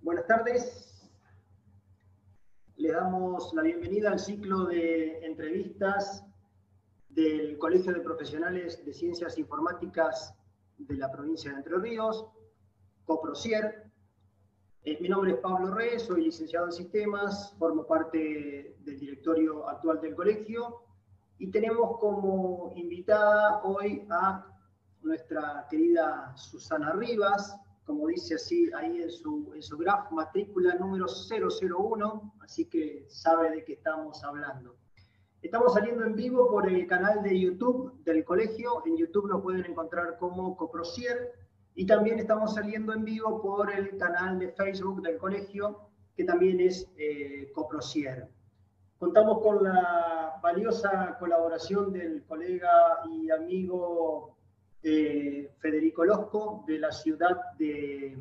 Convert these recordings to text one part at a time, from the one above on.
Buenas tardes. Le damos la bienvenida al ciclo de entrevistas del Colegio de Profesionales de Ciencias Informáticas de la provincia de Entre Ríos, COPROCIER. Eh, mi nombre es Pablo Reyes, soy licenciado en Sistemas, formo parte del directorio actual del colegio y tenemos como invitada hoy a nuestra querida Susana Rivas, como dice así ahí en su, en su graph, matrícula número 001, así que sabe de qué estamos hablando. Estamos saliendo en vivo por el canal de YouTube del colegio, en YouTube lo pueden encontrar como Coprocier, y también estamos saliendo en vivo por el canal de Facebook del colegio, que también es eh. Contamos con la valiosa colaboración del colega y amigo Federico Losco de la ciudad de,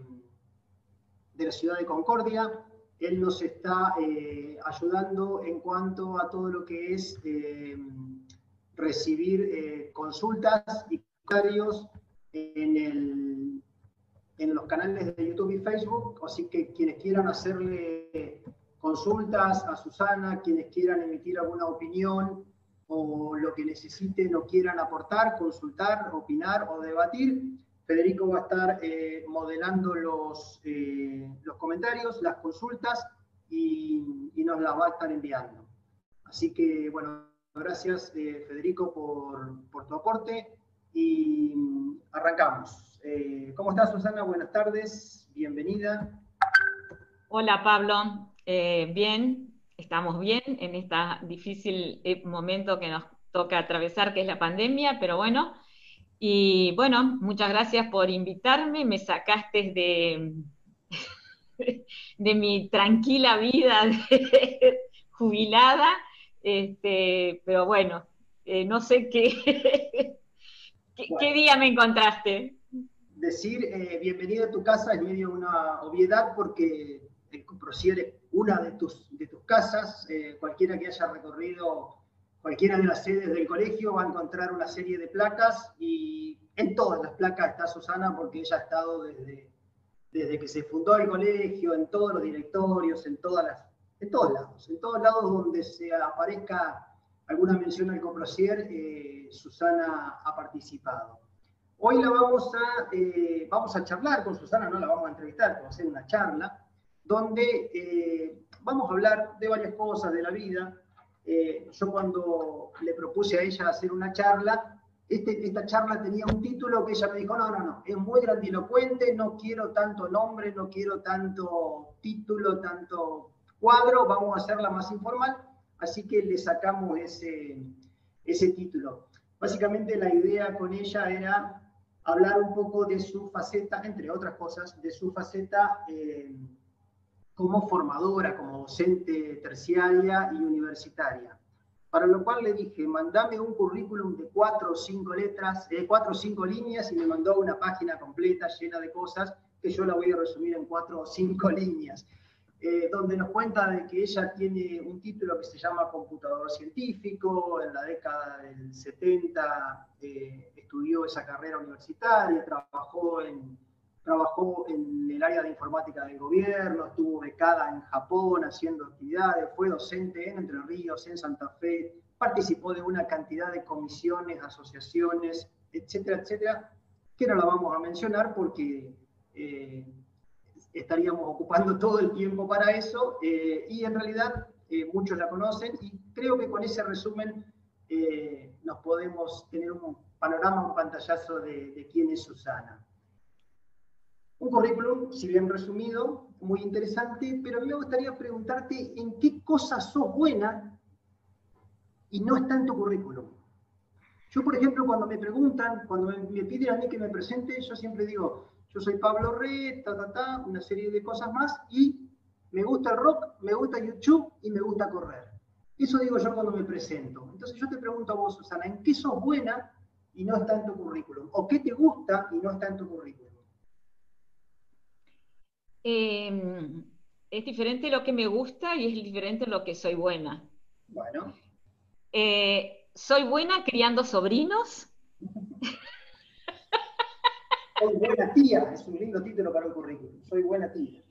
de la ciudad de Concordia. Él nos está eh, ayudando en cuanto a todo lo que es eh, recibir eh, consultas y comentarios en, en los canales de YouTube y Facebook, así que quienes quieran hacerle consultas a Susana, quienes quieran emitir alguna opinión, o lo que necesiten o quieran aportar, consultar, opinar o debatir. Federico va a estar eh, modelando los, eh, los comentarios, las consultas y, y, nos las va a estar enviando. Así que, bueno, gracias eh, Federico por, por, tu aporte y arrancamos. ¿Cómo estás, Susana? Buenas tardes, bienvenida. Hola, Pablo. bien, estamos bien en este difícil eh, momento que nos toca atravesar, que es la pandemia, pero bueno, y bueno, muchas gracias por invitarme, me sacaste de, de mi tranquila vida jubilada, este, pero bueno, eh, no sé qué, qué, día me encontraste. Decir eh, bienvenida a tu casa es medio una obviedad porque Prosiere una de tus, de tus casas, eh, cualquiera que haya recorrido cualquiera de las sedes del colegio va a encontrar una serie de placas y en todas las placas está Susana porque ella ha estado desde, desde que se fundó el colegio, en todos los directorios, en, todas las, en todos lados, en todos lados donde se aparezca alguna mención al Coprocier, eh, Susana ha participado. Hoy la vamos a, eh, vamos a charlar con Susana, no la vamos a entrevistar, vamos a hacer una charla donde eh, vamos a hablar de varias cosas de la vida. Eh, yo cuando le propuse a ella hacer una charla, este, esta charla tenía un título que ella me dijo, no, no, no, es muy grandilocuente, no quiero tanto nombre, no quiero tanto título, tanto cuadro, vamos a hacerla más informal, así que le sacamos ese, ese título. Básicamente la idea con ella era hablar un poco de su faceta, entre otras cosas, de su faceta eh, como formadora, como docente terciaria y universitaria. Para lo cual le dije, mandame un currículum de cuatro o cinco letras, de cuatro o cinco líneas, y me mandó una página completa llena de cosas que yo la voy a resumir en cuatro o cinco líneas. Eh, donde nos cuenta de que ella tiene un título que se llama computador científico, en la década del 70 eh, estudió esa carrera universitaria, trabajó en trabajó en el área de informática del gobierno, estuvo becada en Japón haciendo actividades, fue docente en Entre Ríos, en Santa Fe, participó de una cantidad de comisiones, asociaciones, etcétera, etcétera, que no la vamos a mencionar porque eh, estaríamos ocupando todo el tiempo para eso, eh, y en realidad eh, muchos la conocen, y creo que con ese resumen nos podemos tener un panorama, un pantallazo de, de quién es Susana. Un currículum, si bien resumido, muy interesante, pero a mí me gustaría preguntarte en qué cosas sos buena y no está en tu currículum. Yo, por ejemplo, cuando me preguntan, cuando me, piden a mí que me presente, yo siempre digo, yo soy Pablo Re, ta, ta, ta, una serie de cosas más, y me gusta el rock, me gusta YouTube y me gusta correr. Eso digo yo cuando me presento. Entonces yo te pregunto a vos, Susana, ¿en qué sos buena y no está en tu currículum? ¿O qué te gusta y no está en tu currículum? Em, es diferente lo que me gusta y es diferente lo que soy buena. Bueno. Eh, soy buena criando sobrinos. Soy buena tía, es un lindo título para un currículum. Soy buena tía.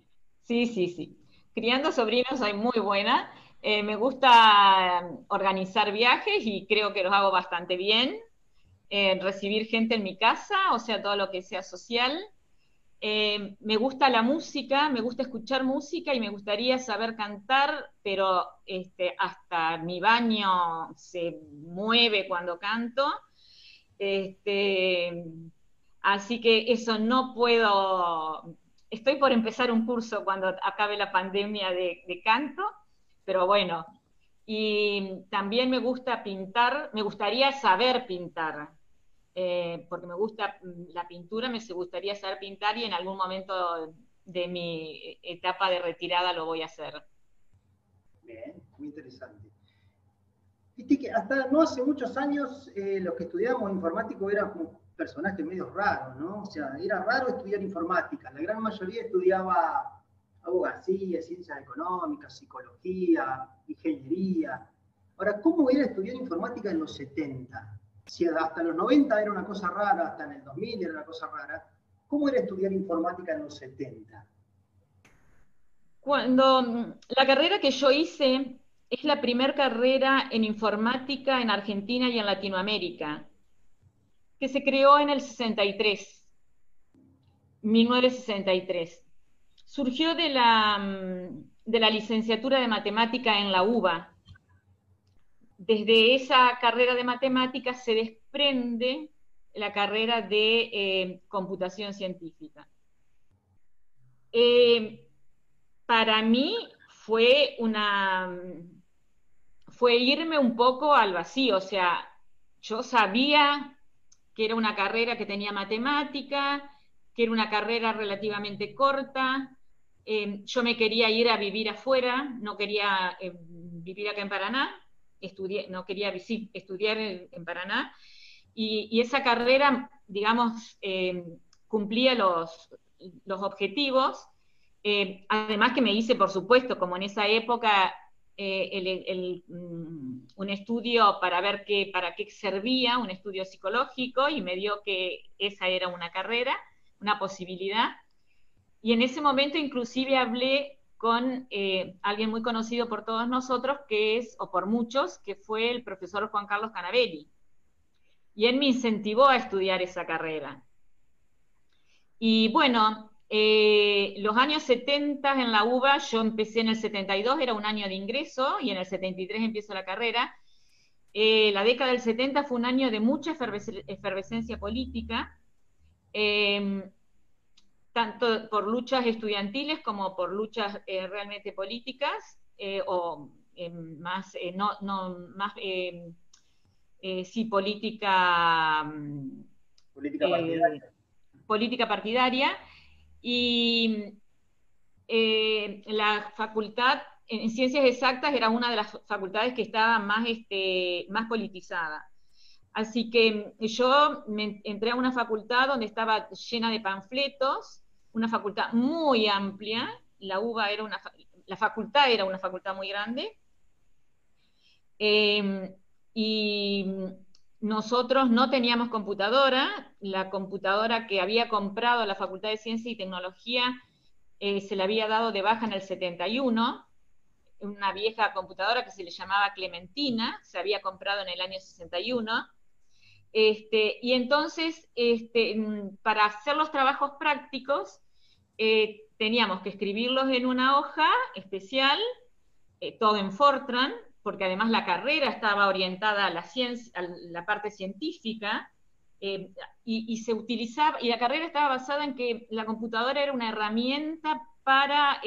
Sí, sí, sí. Criando sobrinos soy muy buena. Eh, me gusta um, organizar viajes y creo que los hago bastante bien. Eh, recibir gente en mi casa, o sea, todo lo que sea social. Eh, me gusta la música, me gusta escuchar música y me gustaría saber cantar, pero este, hasta mi baño se mueve cuando canto. Este, así que eso no puedo. Estoy por empezar un curso cuando acabe la pandemia de canto, pero bueno. Y también me gusta pintar, me gustaría saber pintar. Eh, porque me gusta mm, la pintura, me gustaría saber pintar y en algún momento de mi etapa de retirada lo voy a hacer. Bien, muy interesante. Viste que hasta no hace muchos años eh, los que estudiábamos informático eran como personajes medio raros, ¿no? O sea, era raro estudiar informática. La gran mayoría estudiaba abogacía, ciencias económicas, psicología, ingeniería. Ahora, ¿cómo era estudiar informática en los 70? Si hasta los 90 era una cosa rara, hasta en el 2000 era una cosa rara, ¿cómo era estudiar informática en los 70? Cuando la carrera que yo hice es la primera carrera en informática en Argentina y en Latinoamérica, que se creó en el 63, 1963. Surgió de la, mm, de la licenciatura de matemática en la UBA, desde esa carrera de matemáticas se desprende la carrera de eh, computación científica. Eh, para mí fue una fue irme un poco al vacío, o sea, yo sabía que era una carrera que tenía matemática, que era una carrera relativamente corta, eh, yo me quería ir a vivir afuera, no quería vivir acá en Paraná, no quería estudiar en, Paraná, y, esa carrera, digamos, eh, cumplía los, los objetivos, eh, además que me hice, por supuesto, como en esa época, eh, mm, un estudio para ver qué, para qué servía, un estudio psicológico, y me dio que esa era una carrera, una posibilidad. Y en ese momento inclusive hablé con eh, alguien muy conocido por todos nosotros, que es, o por muchos, que fue el profesor Juan Carlos Canabelli. Y él me incentivó a estudiar esa carrera. Y bueno, eh, los años 70 en la UBA, yo empecé en el 72, era un año de ingreso, y en el 73 empiezo la carrera. Eh, la década del 70 fue un año de mucha efervescencia política tanto por luchas estudiantiles como por luchas eh, realmente políticas, eh, o eh, más, no, no, más, sí, política, mm, política partidaria. política partidaria. Y la facultad en ciencias exactas era una de las facultades que estaba más, este, más politizada. Así que yo me entré a una facultad donde estaba llena de panfletos una facultad muy amplia, la UBA era una, la facultad era una facultad muy grande, em, y nosotros no teníamos computadora, la computadora que había comprado la Facultad de Ciencia y Tecnología eh, se la había dado de baja en el 71, una vieja computadora que se le llamaba Clementina, se había comprado en el año 61, este, y entonces, este, para hacer los trabajos prácticos, eh, teníamos que escribirlos en una hoja especial, eh, todo en Fortran, porque además la carrera estaba orientada a la, ciencia, a la parte científica, eh, y, se utilizaba, y la carrera estaba basada en que la computadora era una herramienta para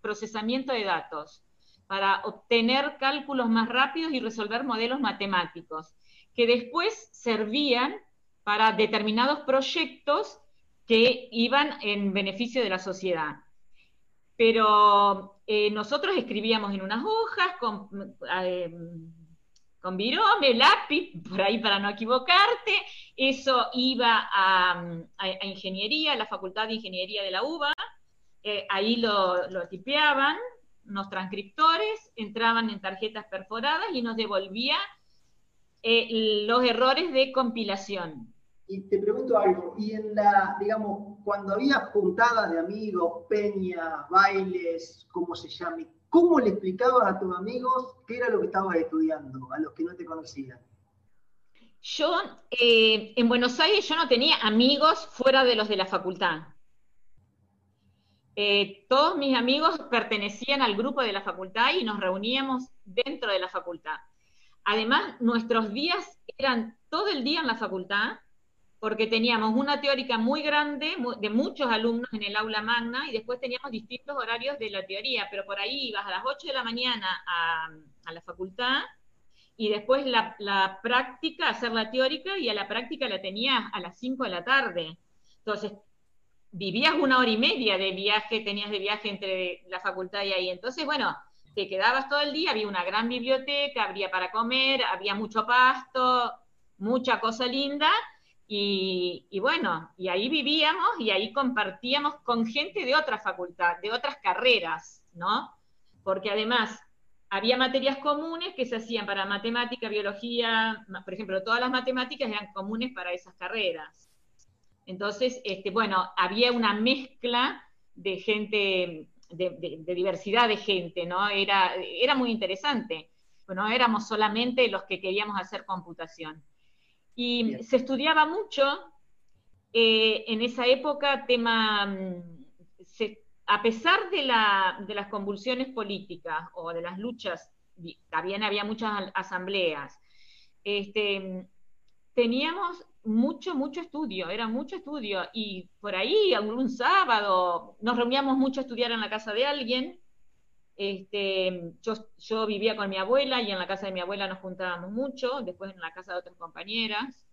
procesamiento de datos, para obtener cálculos más rápidos y resolver modelos matemáticos, que después servían para determinados proyectos que iban en beneficio de la sociedad. Pero eh, nosotros escribíamos en unas hojas con, eh, con virome, lápiz, por ahí para no equivocarte, eso iba a, ingeniería, a la Facultad de Ingeniería de la UBA, eh, ahí lo, lo tipeaban, los transcriptores entraban en tarjetas perforadas y nos devolvía los errores de compilación Y te pregunto algo, y en la, digamos, cuando había juntadas de amigos, peñas, bailes, como se llame, ¿cómo le explicabas a tus amigos qué era lo que estabas estudiando, a los que no te conocían? Yo, eh, en Buenos Aires, yo no tenía amigos fuera de los de la facultad. Eh, todos mis amigos pertenecían al grupo de la facultad y nos reuníamos dentro de la facultad. Además, nuestros días eran todo el día en la facultad, porque teníamos una teórica muy grande de muchos alumnos en el aula magna y después teníamos distintos horarios de la teoría, pero por ahí ibas a las 8 de la mañana a, la facultad y después la, la, práctica, hacer la teórica y a la práctica la tenías a las 5 de la tarde. Entonces, vivías una hora y media de viaje, tenías de viaje entre la facultad y ahí. Entonces, bueno, te quedabas todo el día, había una gran biblioteca, había para comer, había mucho pasto, mucha cosa linda, y, bueno, y ahí vivíamos y ahí compartíamos con gente de otra facultad, de otras carreras, ¿no? Porque además había materias comunes que se hacían para matemática, biología, por ejemplo, todas las matemáticas eran comunes para esas carreras. Entonces, este, bueno, había una mezcla de gente, de, diversidad de gente, ¿no? Era, era muy interesante. No éramos solamente los que queríamos hacer computación. Y se estudiaba mucho eh, en esa época tema, mm, a pesar de, las convulsiones políticas o de las luchas, también había muchas asambleas, este, teníamos mucho, mucho estudio, era mucho estudio, y por ahí algún sábado nos reuníamos mucho a estudiar en la casa de alguien, este, yo, vivía con mi abuela y en la casa de mi abuela nos juntábamos mucho, después en la casa de otras compañeras.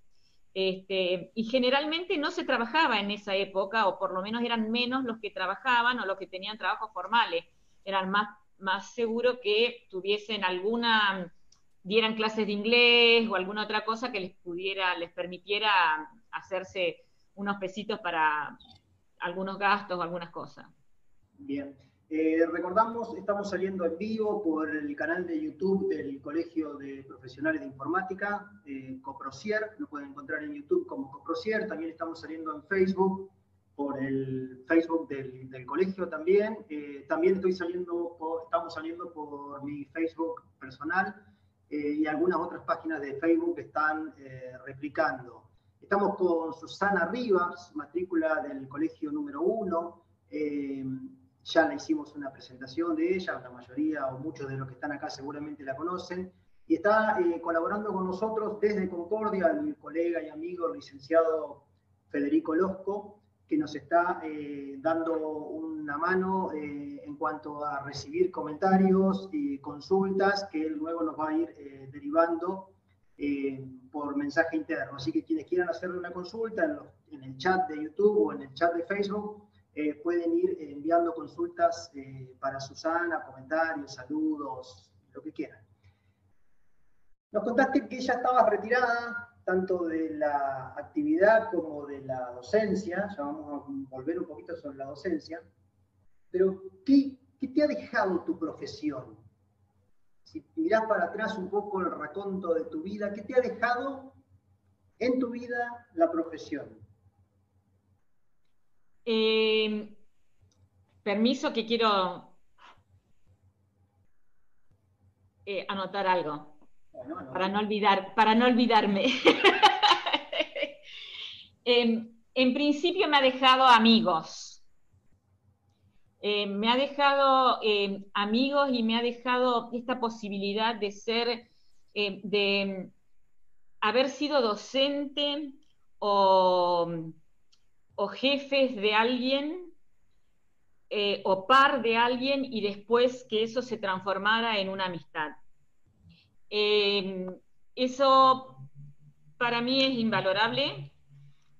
Este, y generalmente no se trabajaba en esa época, o por lo menos eran menos los que trabajaban o los que tenían trabajos formales. Eran más, más seguro que tuviesen alguna, dieran clases de inglés o alguna otra cosa que les pudiera, les permitiera hacerse unos pesitos para algunos gastos o algunas cosas. Bien. Eh, recordamos, estamos saliendo en vivo por el canal de YouTube del Colegio de Profesionales de Informática, eh, Coprocier, lo pueden encontrar en YouTube como Coprocier, también estamos saliendo en Facebook, por el Facebook del, colegio también, eh, también estoy saliendo, estamos saliendo por mi Facebook personal y algunas otras páginas de Facebook que están replicando. Estamos con Susana Rivas, matrícula del colegio número 1, ya le hicimos una presentación de ella, la mayoría o muchos de los que están acá seguramente la conocen, y está eh, colaborando con nosotros desde Concordia mi colega y amigo licenciado Federico Losco, que nos está eh, dando una mano eh, en cuanto a recibir comentarios y consultas que él luego nos va a ir derivando por mensaje interno. Así que quienes quieran hacerle una consulta en, en el chat de YouTube o en el chat de Facebook, eh, pueden ir enviando consultas eh, para Susana, comentarios, saludos, lo que quieran. Nos contaste que ya estabas retirada, tanto de la actividad como de la docencia, ya vamos a volver un poquito sobre la docencia, pero ¿qué, qué te ha dejado tu profesión? Si mirás para atrás un poco el raconto de tu vida, ¿qué te ha dejado en tu vida la profesión? Eh, permiso que quiero eh, anotar algo. Para no olvidar, para no olvidarme. Em, en principio me ha dejado amigos. Eh, me ha dejado em, amigos y me ha dejado esta posibilidad de ser, em, de haber sido docente o o jefes de alguien eh, o par de alguien y después que eso se transformara en una amistad. Eh, eso para mí es invalorable.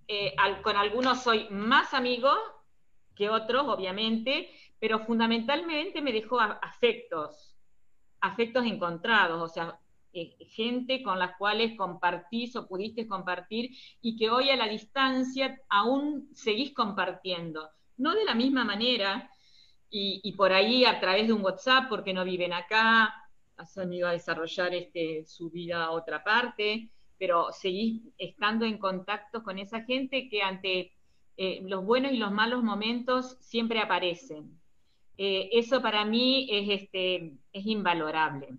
Eh, con algunos soy más amigo que otros, obviamente, pero fundamentalmente me dejó afectos, afectos encontrados, o sea, eh, gente con las cuales compartís o pudiste compartir y que hoy a la distancia aún seguís compartiendo. No de la misma manera y, por ahí a través de un WhatsApp porque no viven acá, han ido a desarrollar este, su vida a otra parte, pero seguís estando en contacto con esa gente que ante eh, los buenos y los malos momentos siempre aparecen. Eh, eso para mí es, este, es invalorable.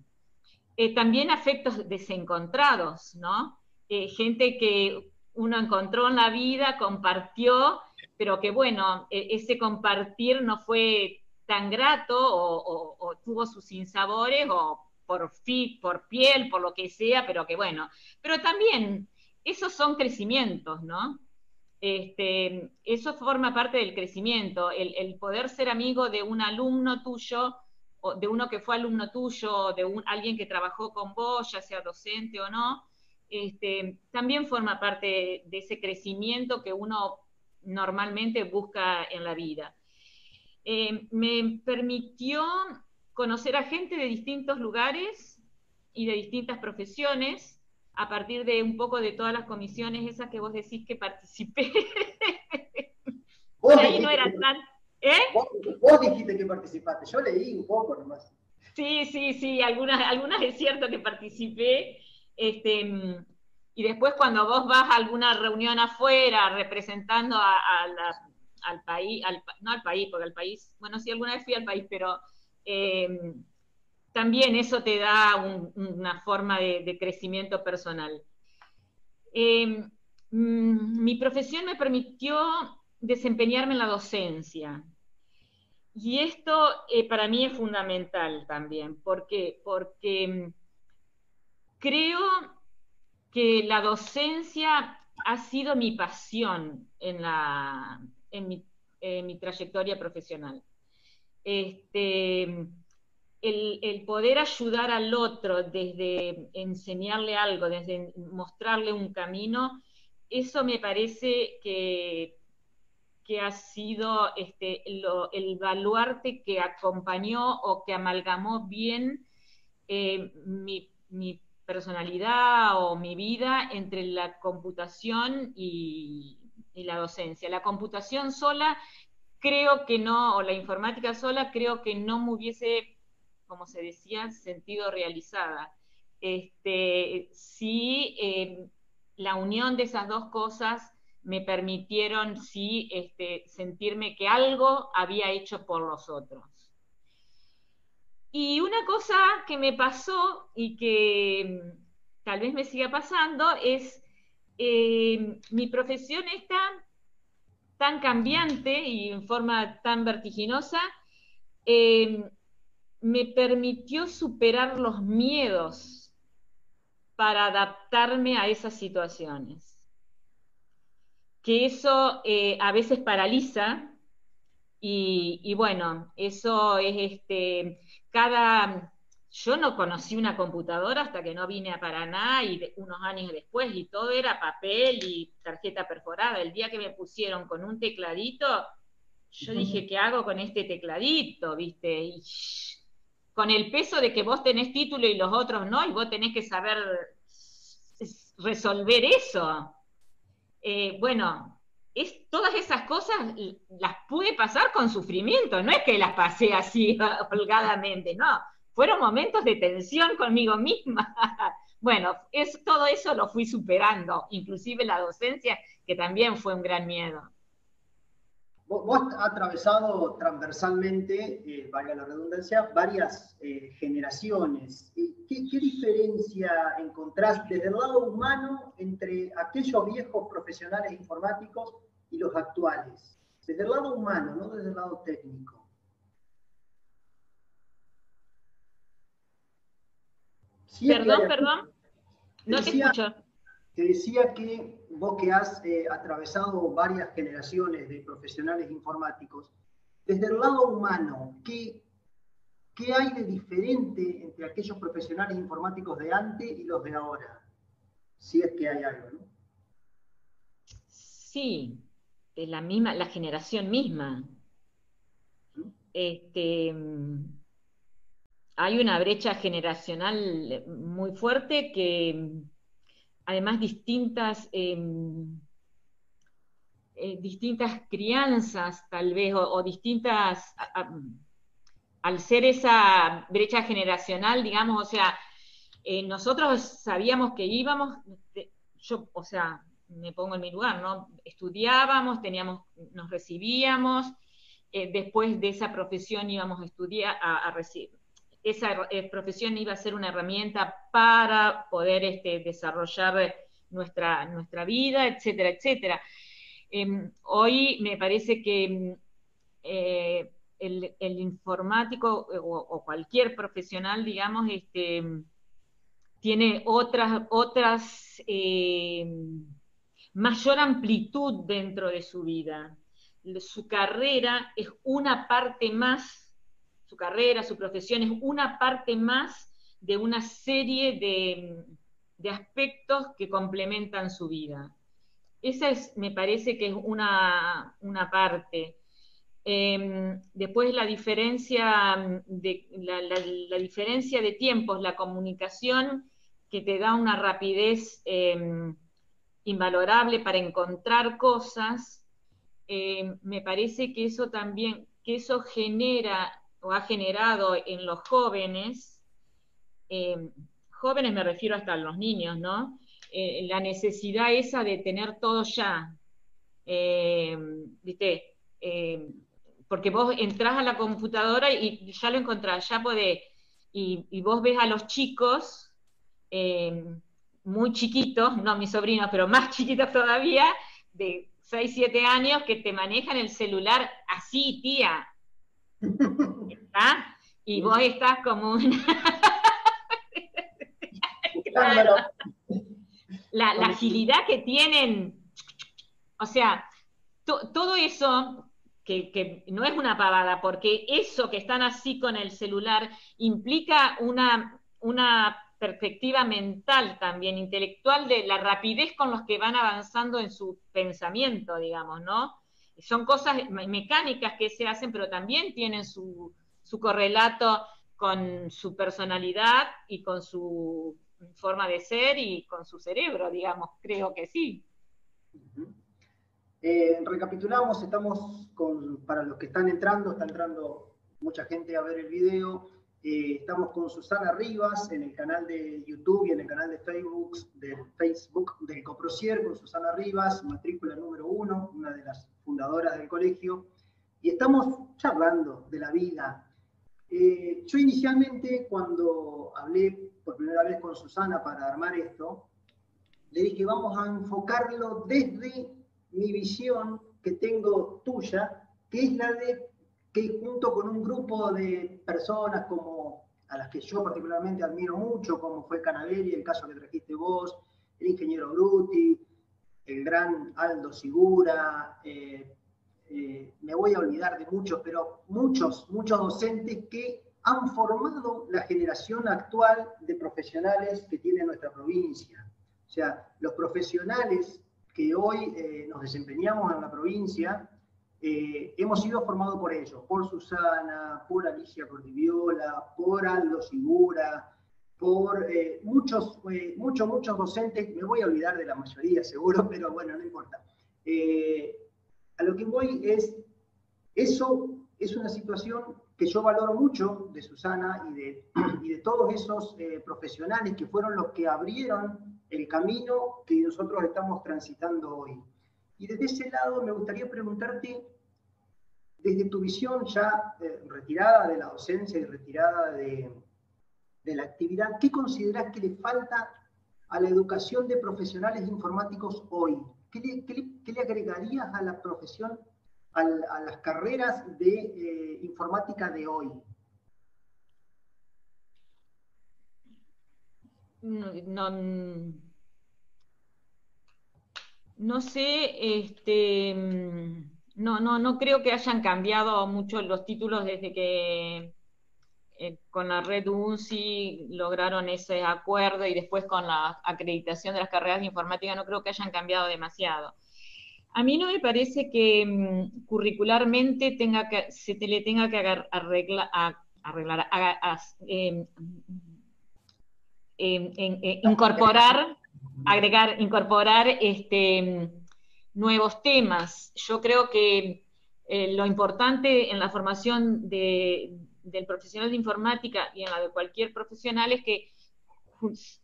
Eh, también afectos desencontrados, ¿no? gente que uno encontró en la vida, compartió, pero que bueno, e, ese compartir no fue tan grato o, tuvo sus sinsabores o por por piel, por lo que sea, pero que bueno. Pero también, esos son crecimientos, ¿no? Este, eso forma parte del crecimiento, el, poder ser amigo de un alumno tuyo, de uno que fue alumno tuyo, de un, alguien que trabajó con vos, ya sea docente o no, este, también forma parte de ese crecimiento que uno normalmente busca en la vida. Eh, me permitió conocer a gente de distintos lugares y de distintas profesiones, a partir de un poco de todas las comisiones esas que vos decís que participé. ahí no era tan... ¿Eh? Vos, dijiste que participaste, yo leí un poco nomás. Sí, sí, sí, algunas, algunas es cierto que participé. Este, y después cuando vos vas a alguna reunión afuera representando al país, no al país, porque al país, bueno, sí, alguna vez fui al país, pero Em, también eso te da una forma de, crecimiento personal. Em, mm, mi profesión me permitió desempeñarme en la docencia. Y esto eh, para mí es fundamental también. ¿Por qué? Porque em, creo que la docencia ha sido mi pasión en, la, en mi trayectoria profesional este, el, poder ayudar al otro desde enseñarle algo, desde mostrarle un camino, eso me parece que, que ha sido este, el baluarte que acompañó o que amalgamó bien eh, mi, personalidad o mi vida entre la computación y la docencia. La computación sola creo que no, o la informática sola, creo que no me hubiese, como se decía, sentido realizada. Este, sí, eh, la unión de esas dos cosas me permitieron sí este, sentirme que algo había hecho por los otros. Y una cosa que me pasó y que mm, tal vez me siga pasando es eh, mi profesión está tan cambiante y en forma tan vertiginosa, eh, me permitió superar los miedos para adaptarme a esas situaciones. Que eso eh, a veces paraliza y, y, bueno, eso es este, cada, yo no conocí una computadora hasta que no vine a Paraná y unos años después y todo era papel y tarjeta perforada. El día que me pusieron con un tecladito, yo dije, ¿qué hago con este tecladito? ¿Viste? Y con el peso de que vos tenés título y los otros no, y vos tenés que saber resolver eso. Eh, bueno, es, todas esas cosas las pude pasar con sufrimiento, no es que las pasé así holgadamente, no fueron momentos de tensión conmigo misma. bueno, es, todo eso lo fui superando, inclusive la docencia, que también fue un gran miedo. Vos, has atravesado transversalmente, eh, valga la redundancia, varias eh, generaciones. ¿Qué, ¿Qué, diferencia encontrás desde el lado humano entre aquellos viejos profesionales informáticos y los actuales? Desde el lado humano, no desde el lado técnico. perdón, perdón. No te, escucho. Te decía que vos que has eh, atravesado varias generaciones de profesionales informáticos, desde el lado humano, ¿qué, ¿qué hay de diferente entre aquellos profesionales informáticos de antes y los de ahora? Si es que hay algo, ¿no? Sí, es la misma, la generación misma. Este, hay una brecha generacional muy fuerte que además distintas, em, eh, distintas crianzas tal vez o, distintas, al ser esa brecha generacional, digamos, o sea, eh, nosotros sabíamos que íbamos, yo, o sea, me pongo en mi lugar, ¿no? Estudiábamos, teníamos, nos recibíamos, eh, después de esa profesión íbamos a estudiar, a, recibir. Esa eh, profesión iba a ser una herramienta para poder este, desarrollar nuestra, nuestra vida, etcétera, etcétera. Em, hoy me parece que eh, el, informático o, cualquier profesional, digamos, este, tiene otras, otras mayor amplitud dentro de su vida. Su carrera es una parte más, su carrera, su profesión es una parte más de una serie de, aspectos que complementan su vida. Esa es, me parece que es una, parte. Em, después la diferencia de, la, diferencia de tiempos, la comunicación que te da una rapidez em, invalorable para encontrar cosas, eh, me parece que eso también, que eso genera o ha generado en los jóvenes, eh, jóvenes me refiero hasta a los niños, ¿no? Eh, la necesidad esa de tener todo ya, ¿viste? porque vos entras a la computadora y ya lo encontrás, ya podés, y, y vos ves a los chicos, muy chiquitos, no mis sobrinos, pero más chiquitos todavía, de 6, 7 años, que te manejan el celular así, tía. Y vos estás como una... la, agilidad que tienen, o sea, todo eso que, que, no es una pavada, porque eso que están así con el celular implica una, una perspectiva mental también, intelectual, de la rapidez con los que van avanzando en su pensamiento, digamos, ¿no? Son cosas mecánicas que se hacen, pero también tienen su, correlato con su personalidad y con su forma de ser y con su cerebro, digamos, creo que sí. Eh, recapitulamos, estamos con, para los que están entrando, está entrando mucha gente a ver el video, eh, estamos con Susana Rivas en el canal de YouTube y en el canal de Facebook, del Facebook del Coprocier, con Susana Rivas, matrícula número uno, una de las fundadoras del colegio, y estamos charlando de la vida. Eh, yo inicialmente, cuando hablé por primera vez con Susana para armar esto, le dije, vamos a enfocarlo desde mi visión que tengo tuya, que es la de que junto con un grupo de personas como a las que yo particularmente admiro mucho, como fue Canaveri, el caso que trajiste vos, el ingeniero Bruti, el gran Aldo Sigura, eh, eh, me voy a olvidar de muchos, pero muchos, muchos docentes que han formado la generación actual de profesionales que tiene nuestra provincia. O sea, los profesionales que hoy eh, nos desempeñamos en la provincia, eh, hemos sido formados por ellos, por Susana, por Alicia Cordiviola, por Aldo Sigura, por muchos, muchos, muchos docentes, me voy a olvidar de la mayoría seguro, pero bueno, no importa. A lo que voy es, eso es una situación que yo valoro mucho de Susana y de, y de todos esos profesionales que fueron los que abrieron el camino que nosotros estamos transitando hoy. Y desde ese lado me gustaría preguntarte, desde tu visión ya eh, retirada de la docencia y retirada de, la actividad, ¿qué consideras que le falta a la educación de profesionales informáticos hoy? ¿Qué le, agregarías a la profesión, a, las carreras de eh, informática de hoy? no, no sé, este, mm, no, no, no creo que hayan cambiado mucho los títulos desde que eh, con la red UNCI lograron ese acuerdo y después con la acreditación de las carreras de informática no creo que hayan cambiado demasiado. A mí no me parece que mm, curricularmente tenga que, se le tenga que arreglar, em, em, em, incorporar agregar, incorporar este, nuevos temas. Yo creo que eh, lo importante en la formación del profesional de informática y en la de cualquier profesional es que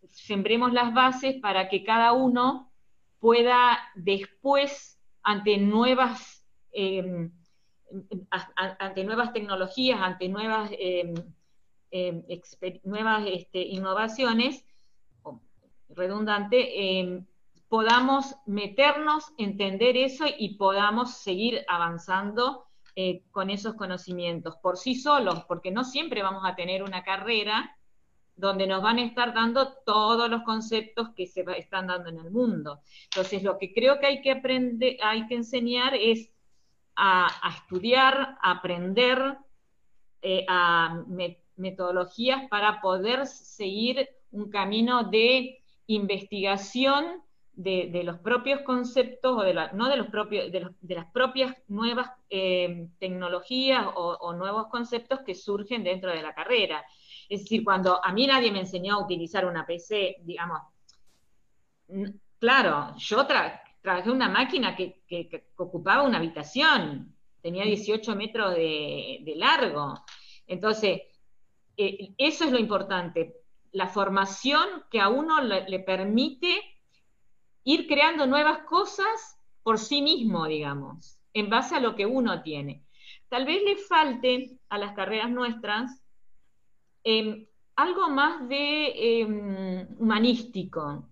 sembremos las bases para que cada uno pueda después, ante nuevas, em, ante nuevas tecnologías, ante nuevas, em, em, nuevas este, innovaciones, redundante, podamos meternos, entender eso y podamos seguir avanzando eh, con esos conocimientos por sí solos, porque no siempre vamos a tener una carrera donde nos van a estar dando todos los conceptos que se están dando en el mundo. Entonces, lo que creo que hay que aprender, hay que enseñar es a, estudiar, a aprender, eh, a metodologías para poder seguir un camino de investigación de, los propios conceptos, o de no de los propios, de, las propias nuevas eh, tecnologías o, nuevos conceptos que surgen dentro de la carrera. Es decir, cuando a mí nadie me enseñó a utilizar una PC, digamos, claro, yo trabajé una máquina que, ocupaba una habitación, tenía 18 metros de, largo. Entonces, eh, eso es lo importante, la formación que a uno le permite ir creando nuevas cosas por sí mismo, digamos, en base a lo que uno tiene. Tal vez le falte a las carreras nuestras em, algo más de em, humanístico,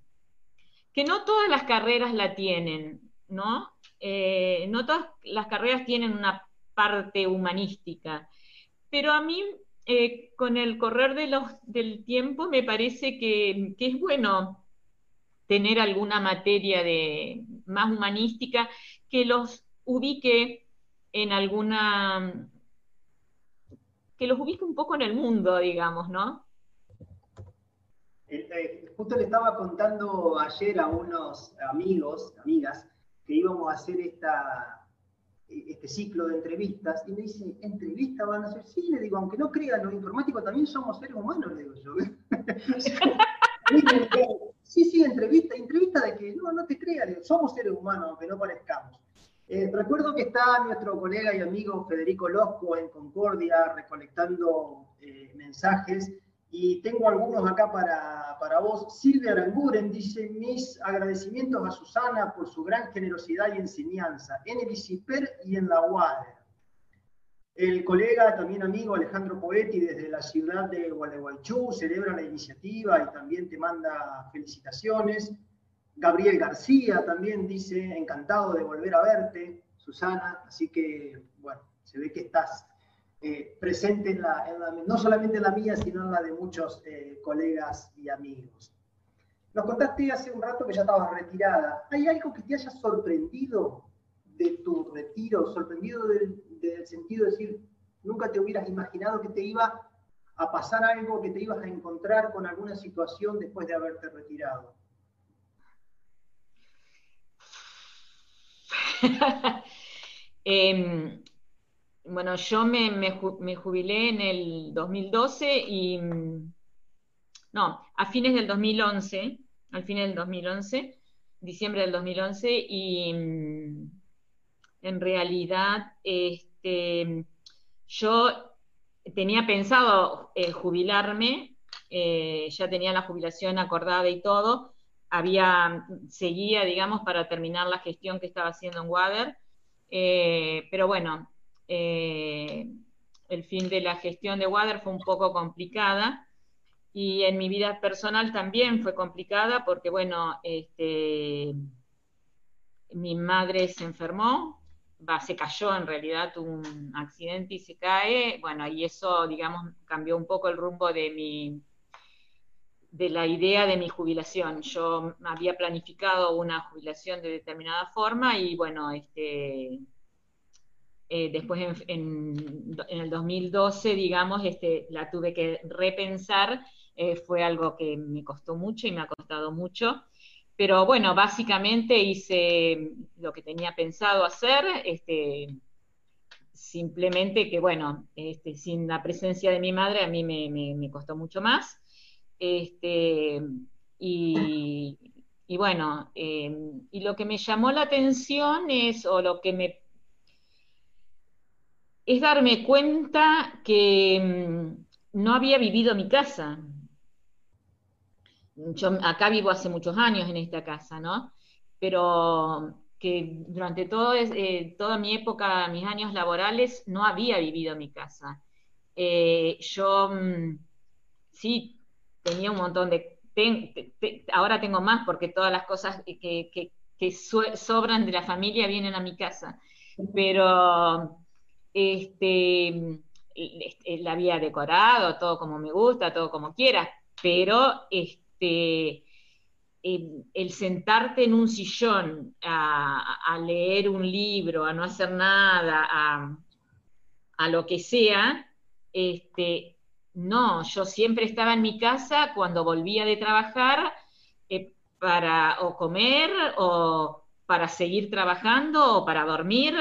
que no todas las carreras la tienen, ¿no? Eh, no todas las carreras tienen una parte humanística, pero a mí eh, con el correr del tiempo me parece que es bueno tener alguna materia de, más humanística que los ubique en alguna, que los ubique un poco en el mundo, digamos, ¿no? Eh, eh, justo le estaba contando ayer a unos amigos, amigas, que íbamos a hacer esta, este ciclo de entrevistas, y me dice, ¿entrevistas van a hacer? Sí, le digo, aunque no crean, los informáticos también somos seres humanos, le digo yo. Sí, sí, entrevista, entrevista de que no, no te creas, somos seres humanos, aunque no parezcamos. Eh, recuerdo que está nuestro colega y amigo Federico Losco en Concordia recolectando eh, mensajes y tengo algunos acá para, para, vos. Silvia Aranguren dice mis agradecimientos a Susana por su gran generosidad y enseñanza en el ICIPER y en la UADER. El colega, también amigo Alejandro Poetti, desde la ciudad de Gualeguaychú, celebra la iniciativa y también te manda felicitaciones. Gabriel García también dice, encantado de volver a verte, Susana. Así que, bueno, se ve que estás eh, presente en la, no solamente en la mía, sino en la de muchos eh, colegas y amigos. Nos contaste hace un rato que ya estabas retirada. ¿Hay algo que te haya sorprendido de tu retiro, sorprendido del, sentido de decir, nunca te hubieras imaginado que te iba a pasar algo, que te ibas a encontrar con alguna situación después de haberte retirado? Em, bueno, yo me, me, jubilé en el 2012 y, no, a fines del 2011, al fin del 2011, diciembre del 2011, y en realidad este, yo tenía pensado eh, jubilarme, eh, ya tenía la jubilación acordada y todo, había, seguía, digamos, para terminar la gestión que estaba haciendo en Water, eh, pero bueno, el fin de la gestión de Water fue un poco complicada y en mi vida personal también fue complicada porque, bueno, este, mi madre se enfermó, se cayó en realidad, un accidente y se cae, bueno, y eso, digamos, cambió un poco el rumbo de mi, de la idea de mi jubilación. Yo había planificado una jubilación de determinada forma y bueno, este, eh, después en, el 2012, digamos, este, la tuve que repensar, eh, fue algo que me costó mucho y me ha costado mucho. Pero bueno, básicamente hice lo que tenía pensado hacer, este, simplemente que bueno, este, sin la presencia de mi madre a mí me, costó mucho más. Este, y, bueno, em, y lo que me llamó la atención es, o lo que me... es darme cuenta que em, no había vivido mi casa, yo acá vivo hace muchos años en esta casa, ¿no? Pero que durante todo, eh, toda mi época, mis años laborales, no había vivido en mi casa. Eh, yo mm, sí tenía un montón de... ahora tengo más porque todas las cosas que, que, sobran de la familia vienen a mi casa. Pero este, la había decorado, todo como me gusta, todo como quiera, pero este, el, sentarte en un sillón a, leer un libro, a no hacer nada, a, lo que sea, este, no, yo siempre estaba en mi casa cuando volvía de trabajar eh, para o comer o para seguir trabajando o para dormir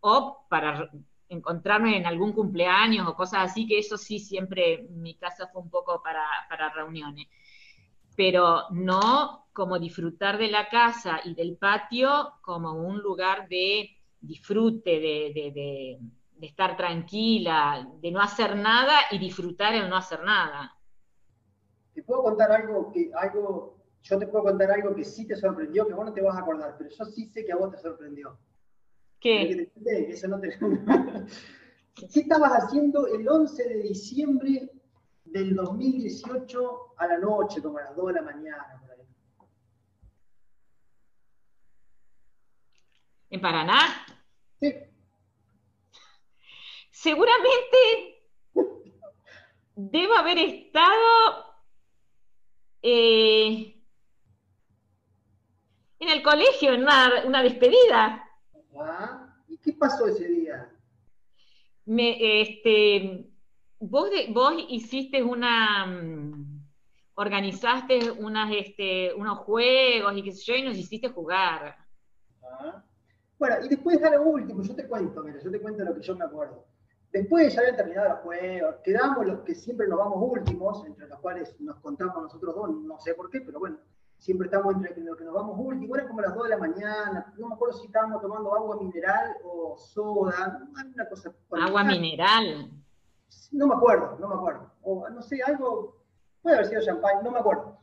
o para encontrarme en algún cumpleaños o cosas así, que eso sí siempre mi casa fue un poco para, para reuniones pero no como disfrutar de la casa y del patio como un lugar de disfrute, de, estar tranquila, de no hacer nada y disfrutar el no hacer nada. Te puedo contar algo que, algo, yo te puedo contar algo que sí te sorprendió, que vos no te vas a acordar, pero yo sí sé que a vos te sorprendió. ¿Qué? Eso no te... ¿Qué estabas haciendo el 11 de diciembre del 2018 a la noche, como a las 2 de la mañana. ¿En Paraná? Sí. Seguramente debo haber estado eh, en el colegio, en una, despedida. Ah, ¿Y qué pasó ese día? Me, este, vos, vos hiciste una, mm, organizaste unas, este, unos juegos y qué sé yo, y nos hiciste jugar. Ah. Bueno, y después a lo último, yo te cuento, mira, yo te cuento lo que yo me acuerdo. Después ya habían terminado los juegos, quedamos los que siempre nos vamos últimos, entre los cuales nos contamos nosotros dos, no sé por qué, pero bueno, siempre estamos entre los que nos vamos últimos, era como las 2 de la mañana, no me acuerdo si estábamos tomando agua mineral o soda, una cosa. Agua mineral. No me acuerdo, no me acuerdo. O no sé, algo, puede haber sido champán, no me acuerdo.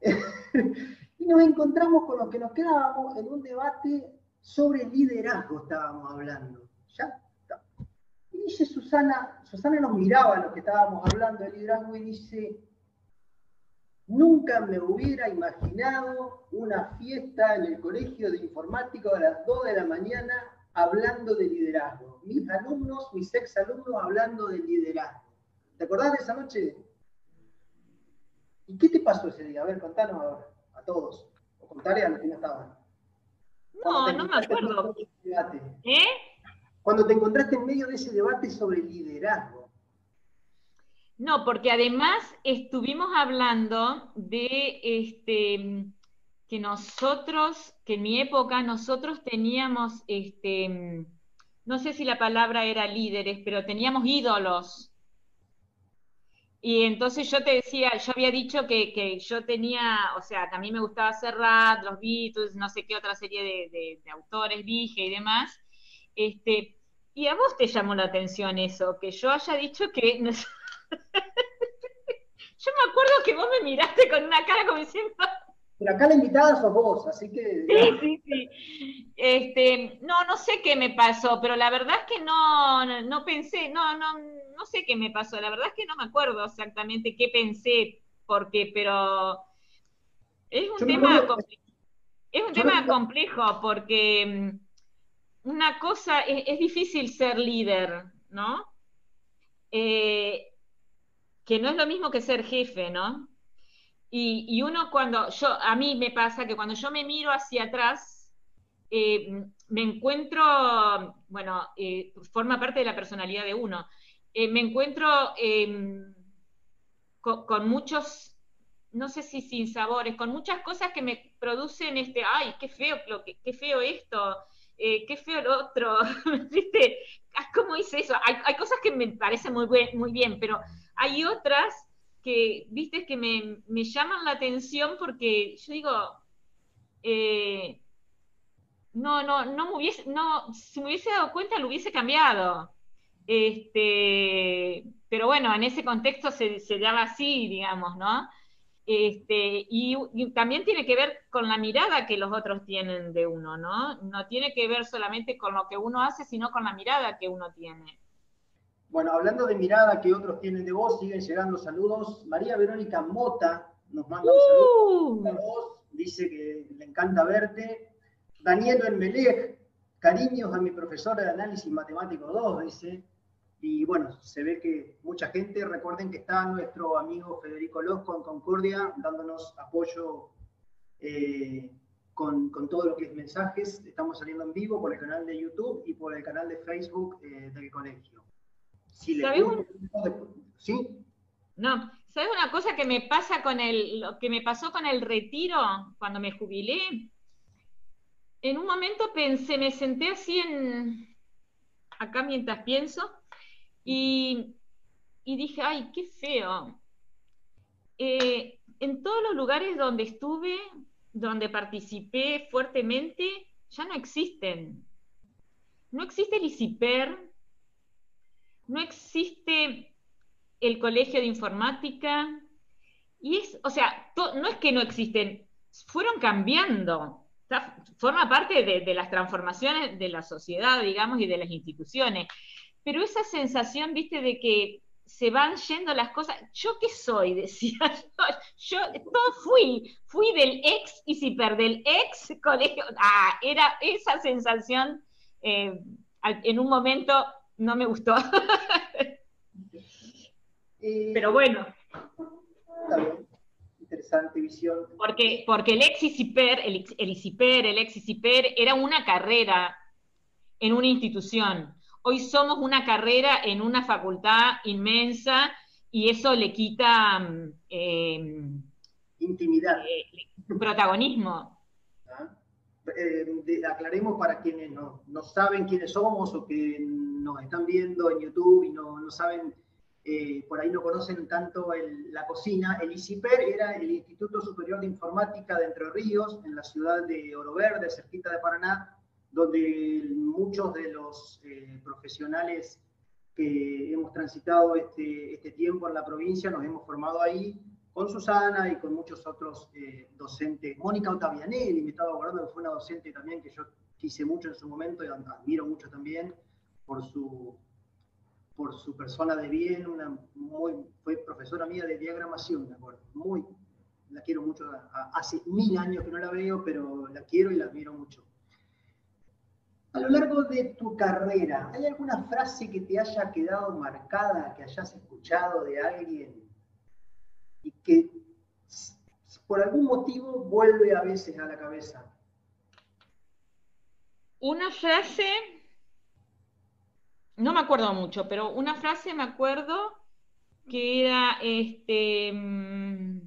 y nos encontramos con los que nos quedábamos en un debate sobre liderazgo, estábamos hablando. ¿Ya? Y dice Susana, Susana nos miraba a los que estábamos hablando de liderazgo y dice, nunca me hubiera imaginado una fiesta en el colegio de informática a las 2 de la mañana hablando de liderazgo. Mis alumnos, mis ex alumnos hablando de liderazgo. ¿Te acordás de esa noche? ¿Y qué te pasó ese día? A ver, contanos ahora, a todos. O contaré a los que no estaban. No, no me acuerdo. ¿Eh? Cuando te encontraste en medio de ese debate sobre liderazgo. No, porque además estuvimos hablando de este que nosotros, que en mi época nosotros teníamos, este, no sé si la palabra era líderes, pero teníamos ídolos. Y entonces yo te decía, yo había dicho que, yo tenía, o sea, que a mí me gustaba hacer rap, los Beatles, no sé qué otra serie de, autores dije y demás. Este, y a vos te llamó la atención eso, que yo haya dicho que... yo me acuerdo que vos me miraste con una cara como diciendo, pero acá la invitada sos vos, así que... Sí, sí, sí. Este, no, no sé qué me pasó, pero la verdad es que no, no pensé, no, no, no sé qué me pasó. La verdad es que no me acuerdo exactamente qué pensé, por qué, pero es un tema complejo. Es un tema complejo porque mm, una cosa, es, difícil ser líder, ¿no? Eh, que no es lo mismo que ser jefe, ¿no? Y, uno cuando, yo, a mí me pasa que cuando yo me miro hacia atrás, eh, me encuentro, bueno, eh, forma parte de la personalidad de uno, eh, me encuentro em, con, muchos, no sé si sin sabores, con muchas cosas que me producen este, ay, qué feo, qué feo esto, qué feo lo otro, ¿viste? ¿Cómo hice eso? Hay, hay, cosas que me parecen muy, muy bien, pero hay otras que, viste, que me, llaman la atención porque yo digo, eh, no, no, no me hubiese, no, si me hubiese dado cuenta lo hubiese cambiado. Este, pero bueno, en ese contexto se, se así, digamos, ¿no? Este, y, también tiene que ver con la mirada que los otros tienen de uno, ¿no? No tiene que ver solamente con lo que uno hace, sino con la mirada que uno tiene. Bueno, hablando de mirada que otros tienen de vos, siguen llegando saludos. María Verónica Mota nos manda un saludo uh. dice que le encanta verte. Daniel Enmelech, cariños a mi profesora de análisis matemático 2, dice. Y bueno, se ve que mucha gente, recuerden que está nuestro amigo Federico Losco en Concordia dándonos apoyo eh, con, todo lo que es mensajes. Estamos saliendo en vivo por el canal de YouTube y por el canal de Facebook eh, del colegio. Si ¿Sí? No, ¿sabes una cosa que me pasa con el, lo que me pasó con el retiro cuando me jubilé? En un momento pensé, me senté así en, acá mientras pienso, y, dije, ay, qué feo. Eh, en todos los lugares donde estuve, donde participé fuertemente, ya no existen. No existe el ICIPER, no existe el colegio de informática, y es, o sea, no es que no existen, fueron cambiando. forma parte de, las transformaciones de la sociedad, digamos, y de las instituciones pero esa sensación, viste, de que se van yendo las cosas. ¿Yo qué soy? Decía yo. Yo todo fui. Fui del ex y si del ex colegio. Ah, era esa sensación. Eh, en un momento no me gustó. pero bueno. Interesante visión. Porque, porque el ex ICIPER, el, el ICIPER, el era una carrera en una institución Hoy somos una carrera en una facultad inmensa y eso le quita mm, eh, intimidad, eh, protagonismo. Eh, aclaremos para quienes no, saben quiénes somos o que nos están viendo en YouTube y no, saben, por ahí no conocen tanto la cocina. El ICIPER era el Instituto Superior de Informática de Entre Ríos, en la ciudad de Oro Verde, cerquita de Paraná, donde muchos de los eh, profesionales que hemos transitado este, este, tiempo en la provincia nos hemos formado ahí con Susana y con muchos otros eh, docentes. Mónica Ottavianelli, me estaba acordando fue una docente también que yo quise mucho en su momento y admiro mucho también por su, por su persona de bien, una muy, fue profesora mía de diagramación, me acuerdo, muy, la quiero mucho, hace mil años que no la veo, pero la quiero y la admiro mucho. A lo largo de tu carrera, ¿hay alguna frase que te haya quedado marcada, que hayas escuchado de alguien y que por algún motivo vuelve a veces a la cabeza? Una frase, no me acuerdo mucho, pero una frase me acuerdo que era este mm,